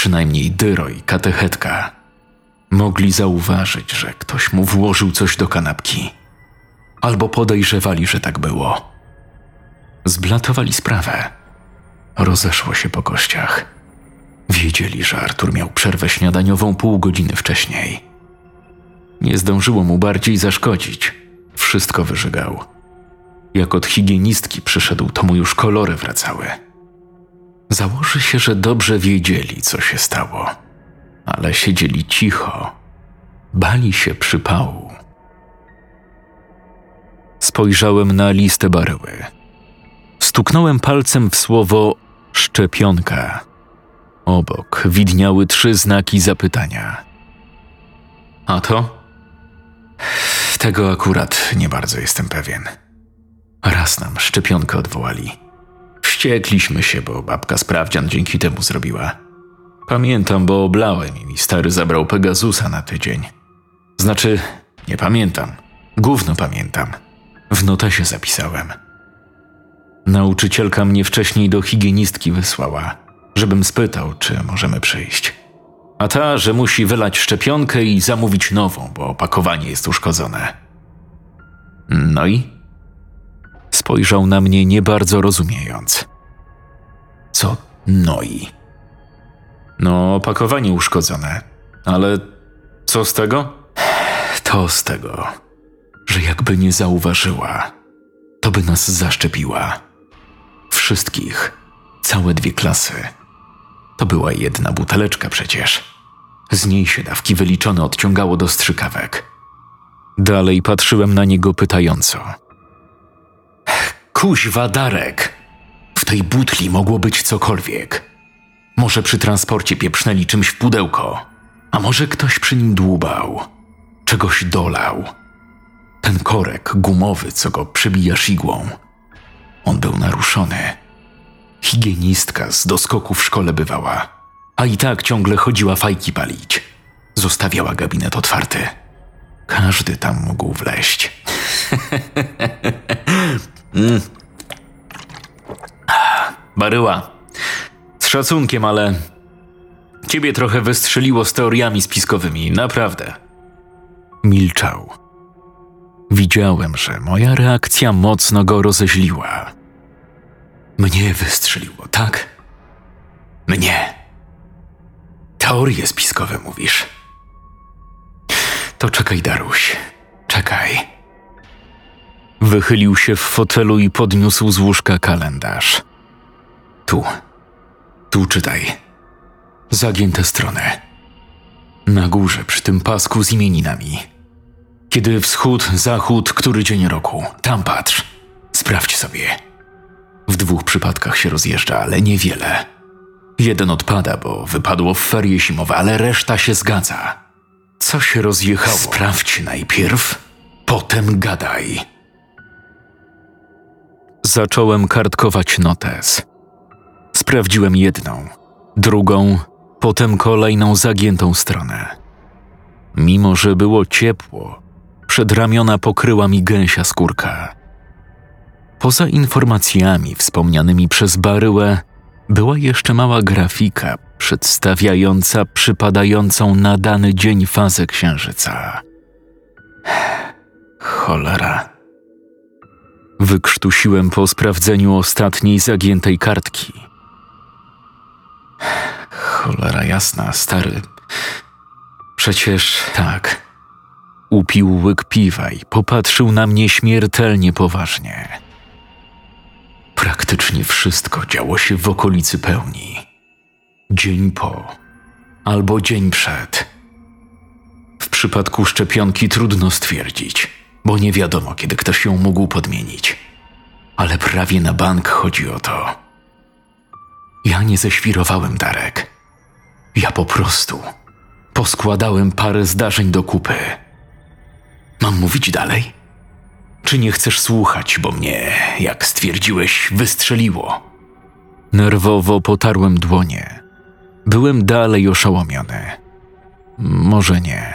przynajmniej Dyro i katechetka, Mogli zauważyć, że ktoś mu włożył coś do kanapki, albo podejrzewali, że tak było. Zblatowali sprawę. Rozeszło się po kościach. Wiedzieli, że Artur miał przerwę śniadaniową pół godziny wcześniej. Nie zdążyło mu bardziej zaszkodzić. Wszystko wyżygał. Jak od higienistki przyszedł, to mu już kolory wracały. Założy się, że dobrze wiedzieli, co się stało, ale siedzieli cicho, bali się przypału. Spojrzałem na listę baryły. Stuknąłem palcem w słowo szczepionka. Obok widniały trzy znaki zapytania. A to? Tego akurat nie bardzo jestem pewien. Raz nam szczepionkę odwołali. Wściekliśmy się, bo babka sprawdzian dzięki temu zrobiła. Pamiętam, bo oblałem i mi stary zabrał Pegasusa na tydzień. Znaczy, nie pamiętam. Gówno pamiętam. W notesie zapisałem. Nauczycielka mnie wcześniej do higienistki wysłała, żebym spytał, czy możemy przyjść. A ta, że musi wylać szczepionkę i zamówić nową, bo opakowanie jest uszkodzone. No i? Spojrzał na mnie nie bardzo rozumiejąc. Co no i? No, opakowanie uszkodzone, ale co z tego? To z tego, że jakby nie zauważyła, to by nas zaszczepiła. Wszystkich, całe dwie klasy. To była jedna buteleczka przecież. Z niej się dawki wyliczone odciągało do strzykawek. Dalej patrzyłem na niego pytająco. Kuźwa Darek! W tej butli mogło być cokolwiek. Może przy transporcie pieprznęli czymś w pudełko, a może ktoś przy nim dłubał, czegoś dolał. Ten korek gumowy, co go przebijasz igłą. On był naruszony. Higienistka z doskoku w szkole bywała, a i tak ciągle chodziła fajki palić. Zostawiała gabinet otwarty. Każdy tam mógł wleść. (laughs) mm. Baryła. Z szacunkiem, ale ciebie trochę wystrzeliło z teoriami spiskowymi, naprawdę. Milczał. Widziałem, że moja reakcja mocno go rozeźliła. Mnie wystrzeliło, tak? Mnie. Teorie spiskowe mówisz. To czekaj, Daruś. Czekaj. Wychylił się w fotelu i podniósł z łóżka kalendarz. Tu. Tu czytaj. Zagięte strony. Na górze, przy tym pasku z imieninami. Kiedy wschód, zachód, który dzień roku. Tam patrz. Sprawdź sobie. W dwóch przypadkach się rozjeżdża, ale niewiele. Jeden odpada, bo wypadło w ferie zimowe, ale reszta się zgadza. Co się rozjechało? Sprawdź najpierw, potem gadaj. Zacząłem kartkować notes. Sprawdziłem jedną, drugą, potem kolejną zagiętą stronę. Mimo, że było ciepło, przed ramiona pokryła mi gęsia skórka. Poza informacjami wspomnianymi przez Baryłę, była jeszcze mała grafika przedstawiająca przypadającą na dany dzień fazę księżyca. Cholera. Wykrztusiłem po sprawdzeniu ostatniej zagiętej kartki. Cholera jasna, stary. Przecież tak. Upił łyk piwa i popatrzył na mnie śmiertelnie poważnie. Praktycznie wszystko działo się w okolicy pełni. Dzień po, albo dzień przed. W przypadku szczepionki trudno stwierdzić, bo nie wiadomo, kiedy ktoś ją mógł podmienić. Ale prawie na bank chodzi o to. Ja nie ześwirowałem Darek. Ja po prostu poskładałem parę zdarzeń do kupy. Mam mówić dalej? Czy nie chcesz słuchać, bo mnie, jak stwierdziłeś, wystrzeliło? Nerwowo potarłem dłonie. Byłem dalej oszołomiony. Może nie.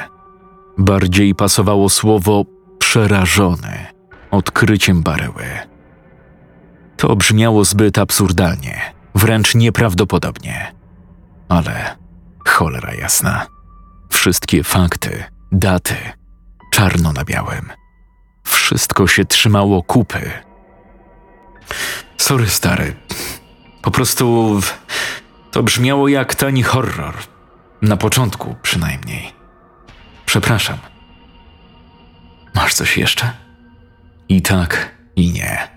Bardziej pasowało słowo przerażony odkryciem baryły. To brzmiało zbyt absurdalnie, wręcz nieprawdopodobnie. Ale cholera jasna. Wszystkie fakty, daty, czarno na białym. Wszystko się trzymało kupy. Sorry, stary. Po prostu to brzmiało jak tani horror. Na początku przynajmniej. Przepraszam. Masz coś jeszcze? I tak, i nie.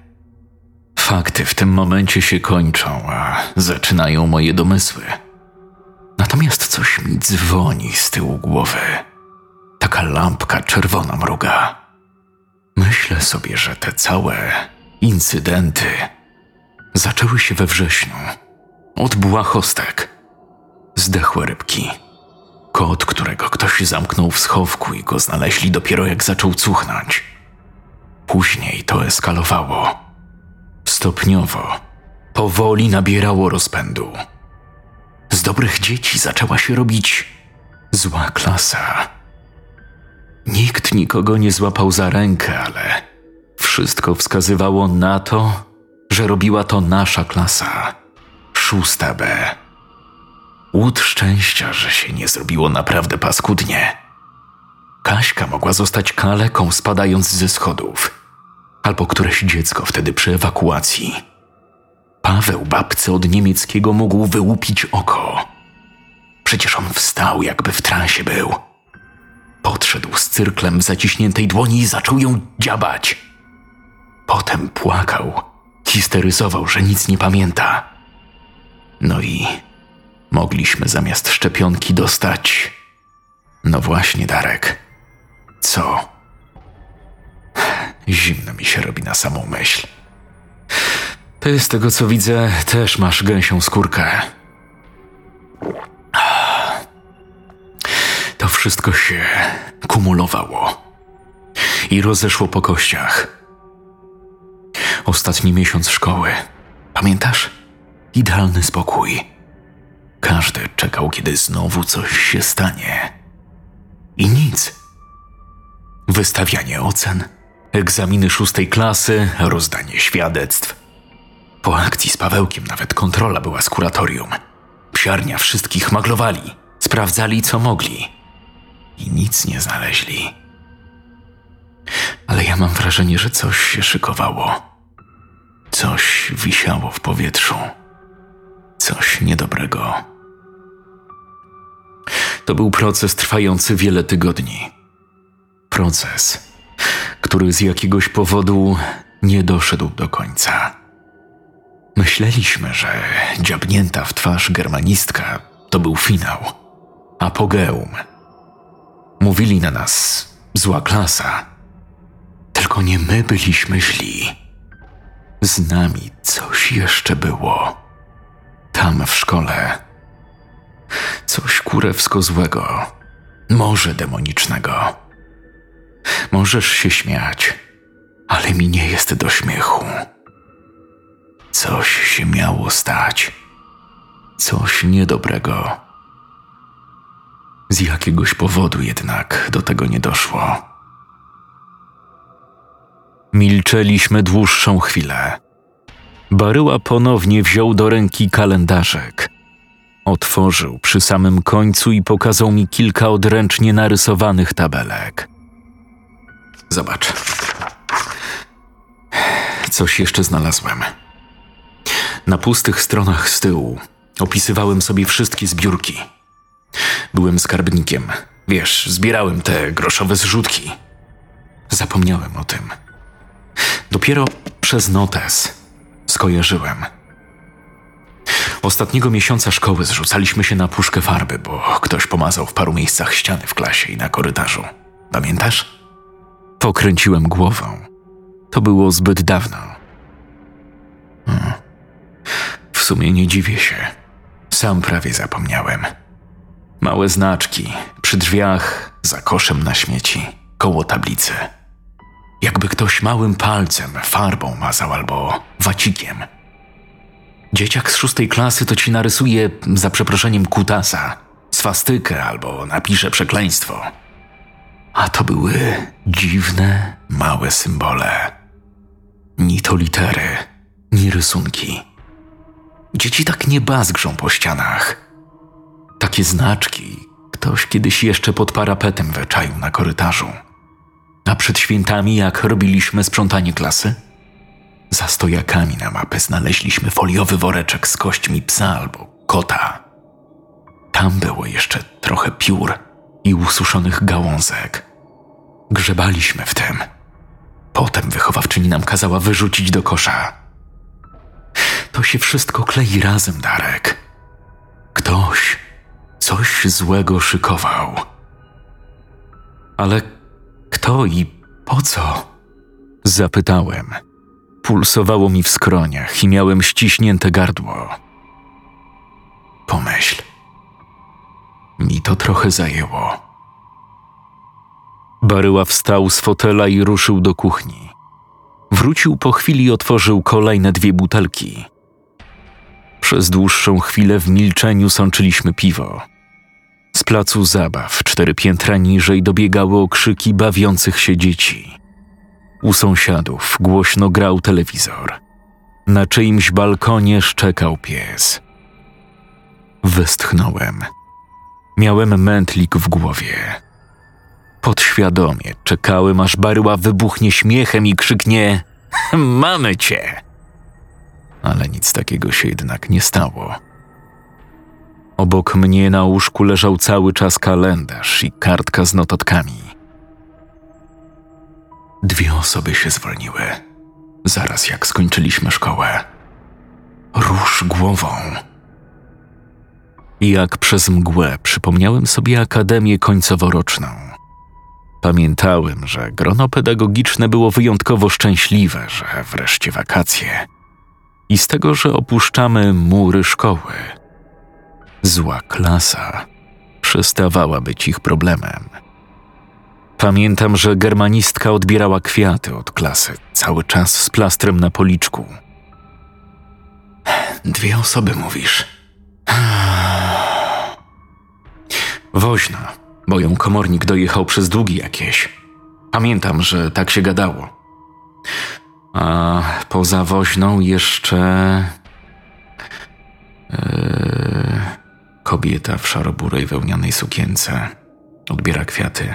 Fakty w tym momencie się kończą, a zaczynają moje domysły. Natomiast coś mi dzwoni z tyłu głowy. Taka lampka czerwona mruga. Myślę sobie, że te całe incydenty zaczęły się we wrześniu. Od błahostek. Zdechłe rybki. Kot, którego ktoś zamknął w schowku i go znaleźli dopiero jak zaczął cuchnąć. Później to eskalowało. Stopniowo, powoli nabierało rozpędu. Z dobrych dzieci zaczęła się robić zła klasa. Nikt nikogo nie złapał za rękę, ale wszystko wskazywało na to, że robiła to nasza klasa. Szósta B. Łód szczęścia, że się nie zrobiło naprawdę paskudnie. Kaśka mogła zostać kaleką spadając ze schodów, albo któreś dziecko wtedy przy ewakuacji. Paweł babce od niemieckiego mógł wyłupić oko. Przecież on wstał, jakby w transie był. Podszedł z cyrklem w zaciśniętej dłoni i zaczął ją dziabać. Potem płakał, histeryzował, że nic nie pamięta. No i mogliśmy zamiast szczepionki dostać. No właśnie, Darek. Co? Zimno mi się robi na samą myśl. Ty z tego co widzę, też masz gęsią skórkę. To wszystko się kumulowało i rozeszło po kościach. Ostatni miesiąc szkoły. Pamiętasz? Idealny spokój. Każdy czekał, kiedy znowu coś się stanie. I nic. Wystawianie ocen, egzaminy szóstej klasy, rozdanie świadectw. Po akcji z Pawełkiem nawet kontrola była z kuratorium. Psiarnia wszystkich maglowali, sprawdzali co mogli. I nic nie znaleźli. Ale ja mam wrażenie, że coś się szykowało. Coś wisiało w powietrzu. Coś niedobrego. To był proces trwający wiele tygodni. Proces, który z jakiegoś powodu nie doszedł do końca. Myśleliśmy, że dziabnięta w twarz germanistka to był finał, apogeum. Mówili na nas zła klasa. Tylko nie my byliśmy źli. Z nami coś jeszcze było. Tam w szkole. Coś kurewsko złego. Może demonicznego. Możesz się śmiać, ale mi nie jest do śmiechu. Coś się miało stać. Coś niedobrego. Z jakiegoś powodu jednak do tego nie doszło. Milczeliśmy dłuższą chwilę. Baryła ponownie wziął do ręki kalendarzek. Otworzył przy samym końcu i pokazał mi kilka odręcznie narysowanych tabelek. Zobacz. Coś jeszcze znalazłem. Na pustych stronach z tyłu opisywałem sobie wszystkie zbiórki. Byłem skarbnikiem. Wiesz, zbierałem te groszowe zrzutki. Zapomniałem o tym. Dopiero przez notes skojarzyłem. Ostatniego miesiąca szkoły zrzucaliśmy się na puszkę farby, bo ktoś pomazał w paru miejscach ściany w klasie i na korytarzu. Pamiętasz? Pokręciłem głową. To było zbyt dawno. Hmm. W sumie nie dziwię się. Sam prawie zapomniałem. Małe znaczki przy drzwiach, za koszem na śmieci, koło tablicy. Jakby ktoś małym palcem, farbą mazał albo wacikiem. Dzieciak z szóstej klasy to ci narysuje, za przeproszeniem, kutasa, swastykę albo napisze przekleństwo. A to były dziwne, małe symbole. Ni to litery, ni rysunki. Dzieci tak nie bazgrzą po ścianach. Takie znaczki Ktoś kiedyś jeszcze pod parapetem wyczaił na korytarzu. A przed świętami, jak robiliśmy sprzątanie klasy? Za stojakami na mapę znaleźliśmy foliowy woreczek z kośćmi psa albo kota. Tam było jeszcze trochę piór i ususzonych gałązek. Grzebaliśmy w tym. Potem wychowawczyni nam kazała wyrzucić do kosza. To się wszystko klei razem, Darek. Ktoś coś złego szykował. Ale kto i po co? Zapytałem. Pulsowało mi w skroniach i miałem ściśnięte gardło. Pomyśl. Mi to trochę zajęło. Baryła wstał z fotela i ruszył do kuchni. Wrócił po chwili i otworzył kolejne dwie butelki. Przez dłuższą chwilę w milczeniu sączyliśmy piwo. Placu zabaw, cztery piętra niżej, dobiegały okrzyki bawiących się dzieci. U sąsiadów głośno grał telewizor. Na czyimś balkonie szczekał pies. Westchnąłem. Miałem mętlik w głowie. Podświadomie czekałem, aż baryła wybuchnie śmiechem i krzyknie: Mamy cię! Ale nic takiego się jednak nie stało. Obok mnie na łóżku leżał cały czas kalendarz i kartka z notatkami. Dwie osoby się zwolniły, zaraz jak skończyliśmy szkołę. Rusz głową. Jak przez mgłę przypomniałem sobie akademię końcoworoczną. Pamiętałem, że grono pedagogiczne było wyjątkowo szczęśliwe, że wreszcie wakacje. I z tego, że opuszczamy mury szkoły. Zła klasa przestawała być ich problemem. Pamiętam, że germanistka odbierała kwiaty od klasy, cały czas z plastrem na policzku. Dwie osoby mówisz. (sighs) Woźna, bo ją komornik dojechał przez długi jakieś. Pamiętam, że tak się gadało. A poza woźną jeszcze. Kobieta w szaroburej wełnianej sukience odbiera kwiaty.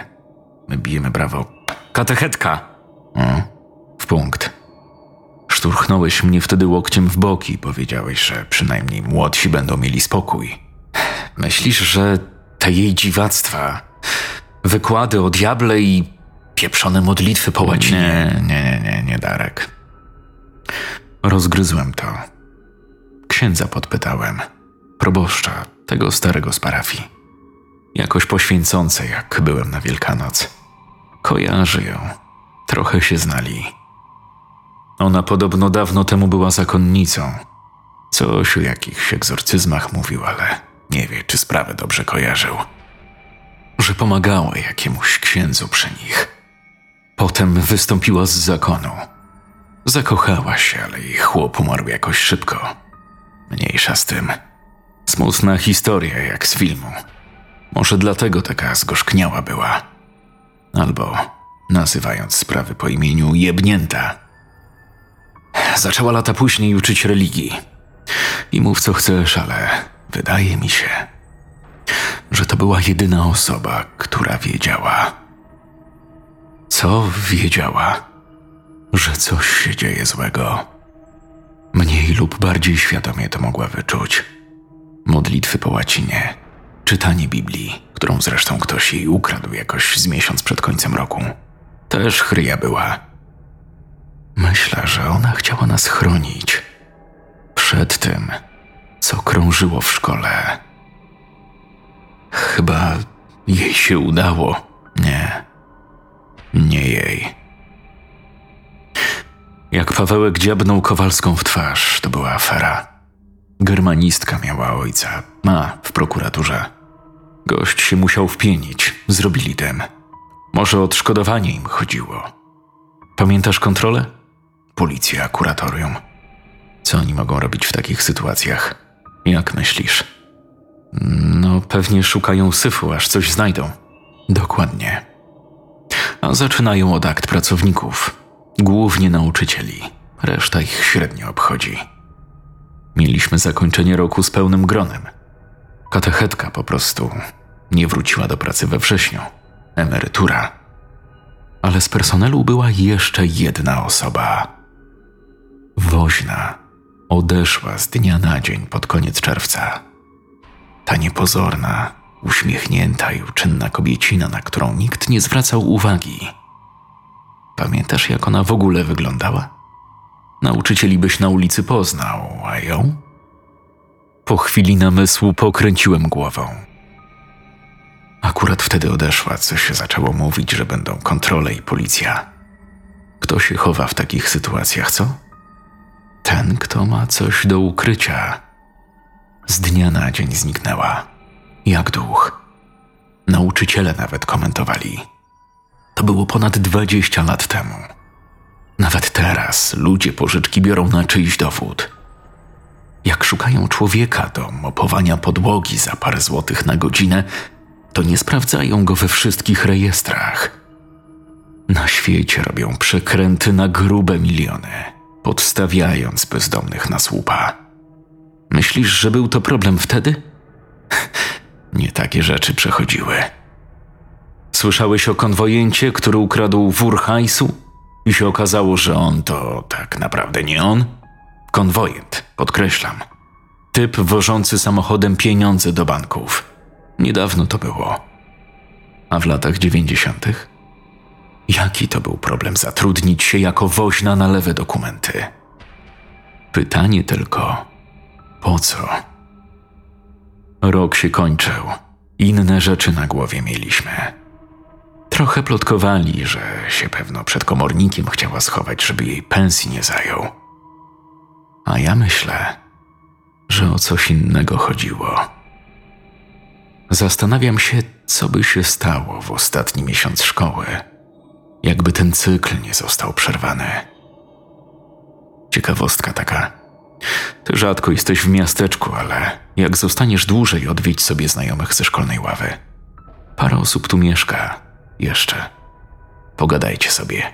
My bijemy brawo. Katechetka! O, w punkt. Szturchnąłeś mnie wtedy łokciem w boki powiedziałeś, że przynajmniej młodsi będą mieli spokój. Myślisz, że te jej dziwactwa, wykłady o diable i pieprzone modlitwy po łacinie... Nie, nie, nie, nie, Darek. Rozgryzłem to. Księdza podpytałem. Proboszcza, tego starego z parafii. Jakoś poświęcące, jak byłem na Wielkanoc. Kojarzy ją. Trochę się znali. Ona podobno dawno temu była zakonnicą. Coś o jakichś egzorcyzmach mówił, ale nie wie, czy sprawę dobrze kojarzył. Że pomagała jakiemuś księdzu przy nich. Potem wystąpiła z zakonu. Zakochała się, ale jej chłop umarł jakoś szybko. Mniejsza z tym. Smutna historia, jak z filmu. Może dlatego taka zgorzkniała była. Albo, nazywając sprawy po imieniu, jebnięta. Zaczęła lata później uczyć religii. I mów co chcesz, ale wydaje mi się, że to była jedyna osoba, która wiedziała. Co wiedziała? Że coś się dzieje złego. Mniej lub bardziej świadomie to mogła wyczuć. Modlitwy po łacinie, czytanie Biblii, którą zresztą ktoś jej ukradł jakoś z miesiąc przed końcem roku. Też chryja była. Myślę, że ona chciała nas chronić przed tym, co krążyło w szkole. Chyba jej się udało. Nie. Nie jej. Jak Pawełek dziabnął Kowalską w twarz, to była afera. Germanistka miała ojca, ma w prokuraturze. Gość się musiał wpienić, zrobili tym. Może odszkodowanie im chodziło. Pamiętasz kontrolę? Policja, kuratorium. Co oni mogą robić w takich sytuacjach? Jak myślisz? No, pewnie szukają syfu, aż coś znajdą. Dokładnie. A zaczynają od akt pracowników, głównie nauczycieli. Reszta ich średnio obchodzi. Mieliśmy zakończenie roku z pełnym gronem. Katechetka po prostu Nie wróciła do pracy we wrześniu. Emerytura. Ale z personelu była jeszcze jedna osoba. Woźna odeszła z dnia na dzień pod koniec czerwca. Ta niepozorna, uśmiechnięta i uczynna kobiecina, na którą nikt nie zwracał uwagi. Pamiętasz, jak ona w ogóle wyglądała? Nauczycieli byś na ulicy poznał, a ją? Po chwili namysłu pokręciłem głową. Akurat wtedy odeszła, co się zaczęło mówić, że będą kontrole i policja. Kto się chowa w takich sytuacjach, co? Ten, kto ma coś do ukrycia. Z dnia na dzień zniknęła. Jak duch. Nauczyciele nawet komentowali. To było ponad 20 lat temu. Nawet teraz ludzie pożyczki biorą na czyjś dowód. Jak szukają człowieka do mopowania podłogi za parę złotych na godzinę, to nie sprawdzają go we wszystkich rejestrach. Na świecie robią przekręty na grube miliony, podstawiając bezdomnych na słupa. Myślisz, że był to problem wtedy? (laughs) Nie takie rzeczy przechodziły. Słyszałeś o konwojencie, który ukradł wór hajsu i się okazało, że on to tak naprawdę nie on? Konwojent, podkreślam. Typ wożący samochodem pieniądze do banków. Niedawno to było. A w latach dziewięćdziesiątych? Jaki to był problem zatrudnić się jako woźna na lewe dokumenty? Pytanie tylko, po co? Rok się kończył. Inne rzeczy na głowie mieliśmy. Trochę plotkowali, że się pewno przed komornikiem chciała schować, żeby jej pensji nie zajął. A ja myślę, że o coś innego chodziło. Zastanawiam się, co by się stało w ostatni miesiąc szkoły, jakby ten cykl nie został przerwany. Ciekawostka taka. Ty rzadko jesteś w miasteczku, ale jak zostaniesz dłużej, odwiedź sobie znajomych ze szkolnej ławy. Parę osób tu mieszka, jeszcze. Pogadajcie sobie.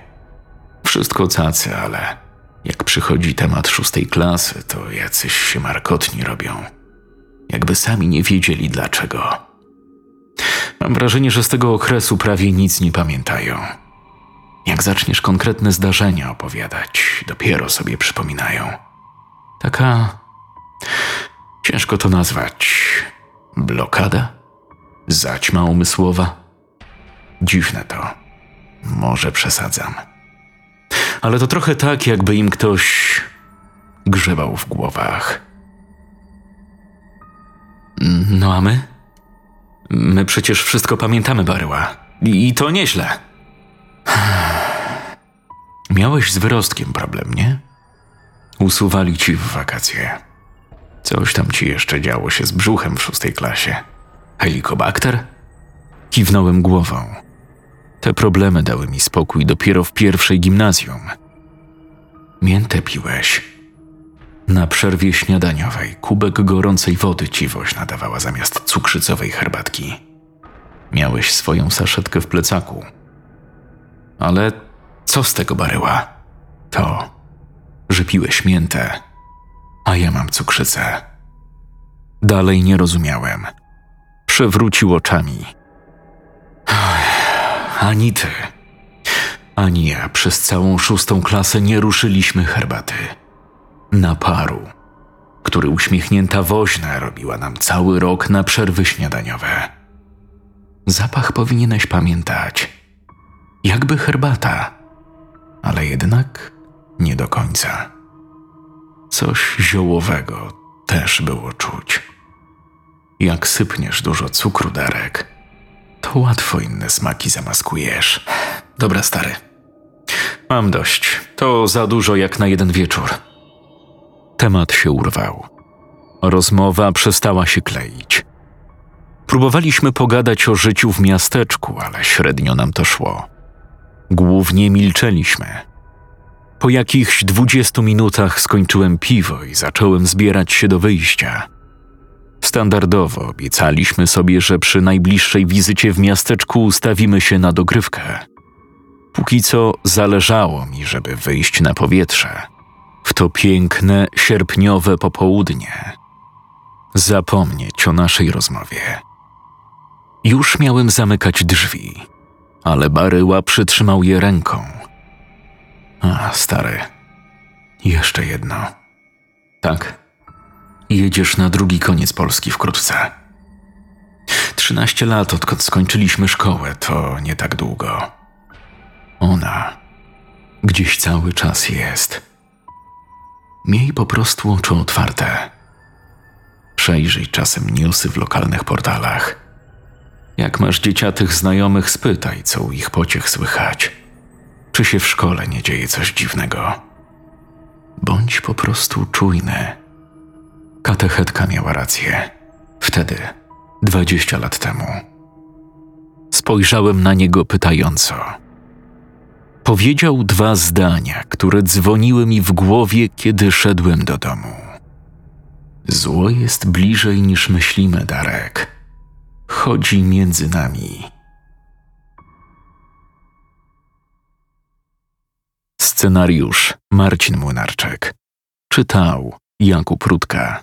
Wszystko cacy, ale jak przychodzi temat szóstej klasy, to jacyś się markotni robią. Jakby sami nie wiedzieli dlaczego. Mam wrażenie, że z tego okresu prawie nic nie pamiętają. Jak zaczniesz konkretne zdarzenia opowiadać, dopiero sobie przypominają. Taka. ciężko to nazwać. Blokada? Zaćma umysłowa? Dziwne to. Może przesadzam. Ale to trochę tak, jakby im ktoś grzebał w głowach. No a my? My przecież wszystko pamiętamy, Baryła. I, to nieźle. (sighs) Miałeś z wyrostkiem problem, nie? Usuwali ci w wakacje. Coś tam ci jeszcze działo się z brzuchem w szóstej klasie. Helikobakter? Kiwnąłem głową. Te problemy dały mi spokój dopiero w pierwszej gimnazjum. Miętę piłeś. Na przerwie śniadaniowej kubek gorącej wody ci woźna dawała zamiast cukrzycowej herbatki. Miałeś swoją saszetkę w plecaku. Ale co z tego baryła? To, że piłeś miętę, a ja mam cukrzycę. Dalej nie rozumiałem. Przewrócił oczami. Ani ty, ani ja przez całą szóstą klasę nie ruszyliśmy herbaty. Naparu, który uśmiechnięta woźna robiła nam cały rok na przerwy śniadaniowe. Zapach powinieneś pamiętać. Jakby herbata, ale jednak nie do końca. Coś ziołowego też było czuć. Jak sypniesz dużo cukru, Darek, to łatwo inne smaki zamaskujesz. Dobra, stary. Mam dość. To za dużo jak na jeden wieczór. Temat się urwał. Rozmowa przestała się kleić. Próbowaliśmy pogadać o życiu w miasteczku, ale średnio nam to szło. Głównie milczeliśmy. Po jakichś dwudziestu minutach skończyłem piwo i zacząłem zbierać się do wyjścia. Standardowo obiecaliśmy sobie, że przy najbliższej wizycie w miasteczku ustawimy się na dogrywkę. Póki co zależało mi, żeby wyjść na powietrze. W to piękne, sierpniowe popołudnie. Zapomnieć o naszej rozmowie. Już miałem zamykać drzwi, ale Baryła przytrzymał je ręką. A, stary, jeszcze jedno. Tak, jedziesz na drugi koniec Polski wkrótce. Trzynaście lat, odkąd skończyliśmy szkołę, to nie tak długo. Ona gdzieś cały czas jest. Miej po prostu oczy otwarte. Przejrzyj czasem newsy w lokalnych portalach. Jak masz dzieciatych znajomych, spytaj, co u ich pociech słychać. Czy się w szkole nie dzieje coś dziwnego? Bądź po prostu czujny. Katechetka miała rację. Wtedy, dwadzieścia lat temu. Spojrzałem na niego pytająco. Powiedział dwa zdania, które dzwoniły mi w głowie, kiedy szedłem do domu. Zło jest bliżej niż myślimy, Darek. Chodzi między nami. Scenariusz Marcin Młynarczyk. Czytał Jakub Rutka.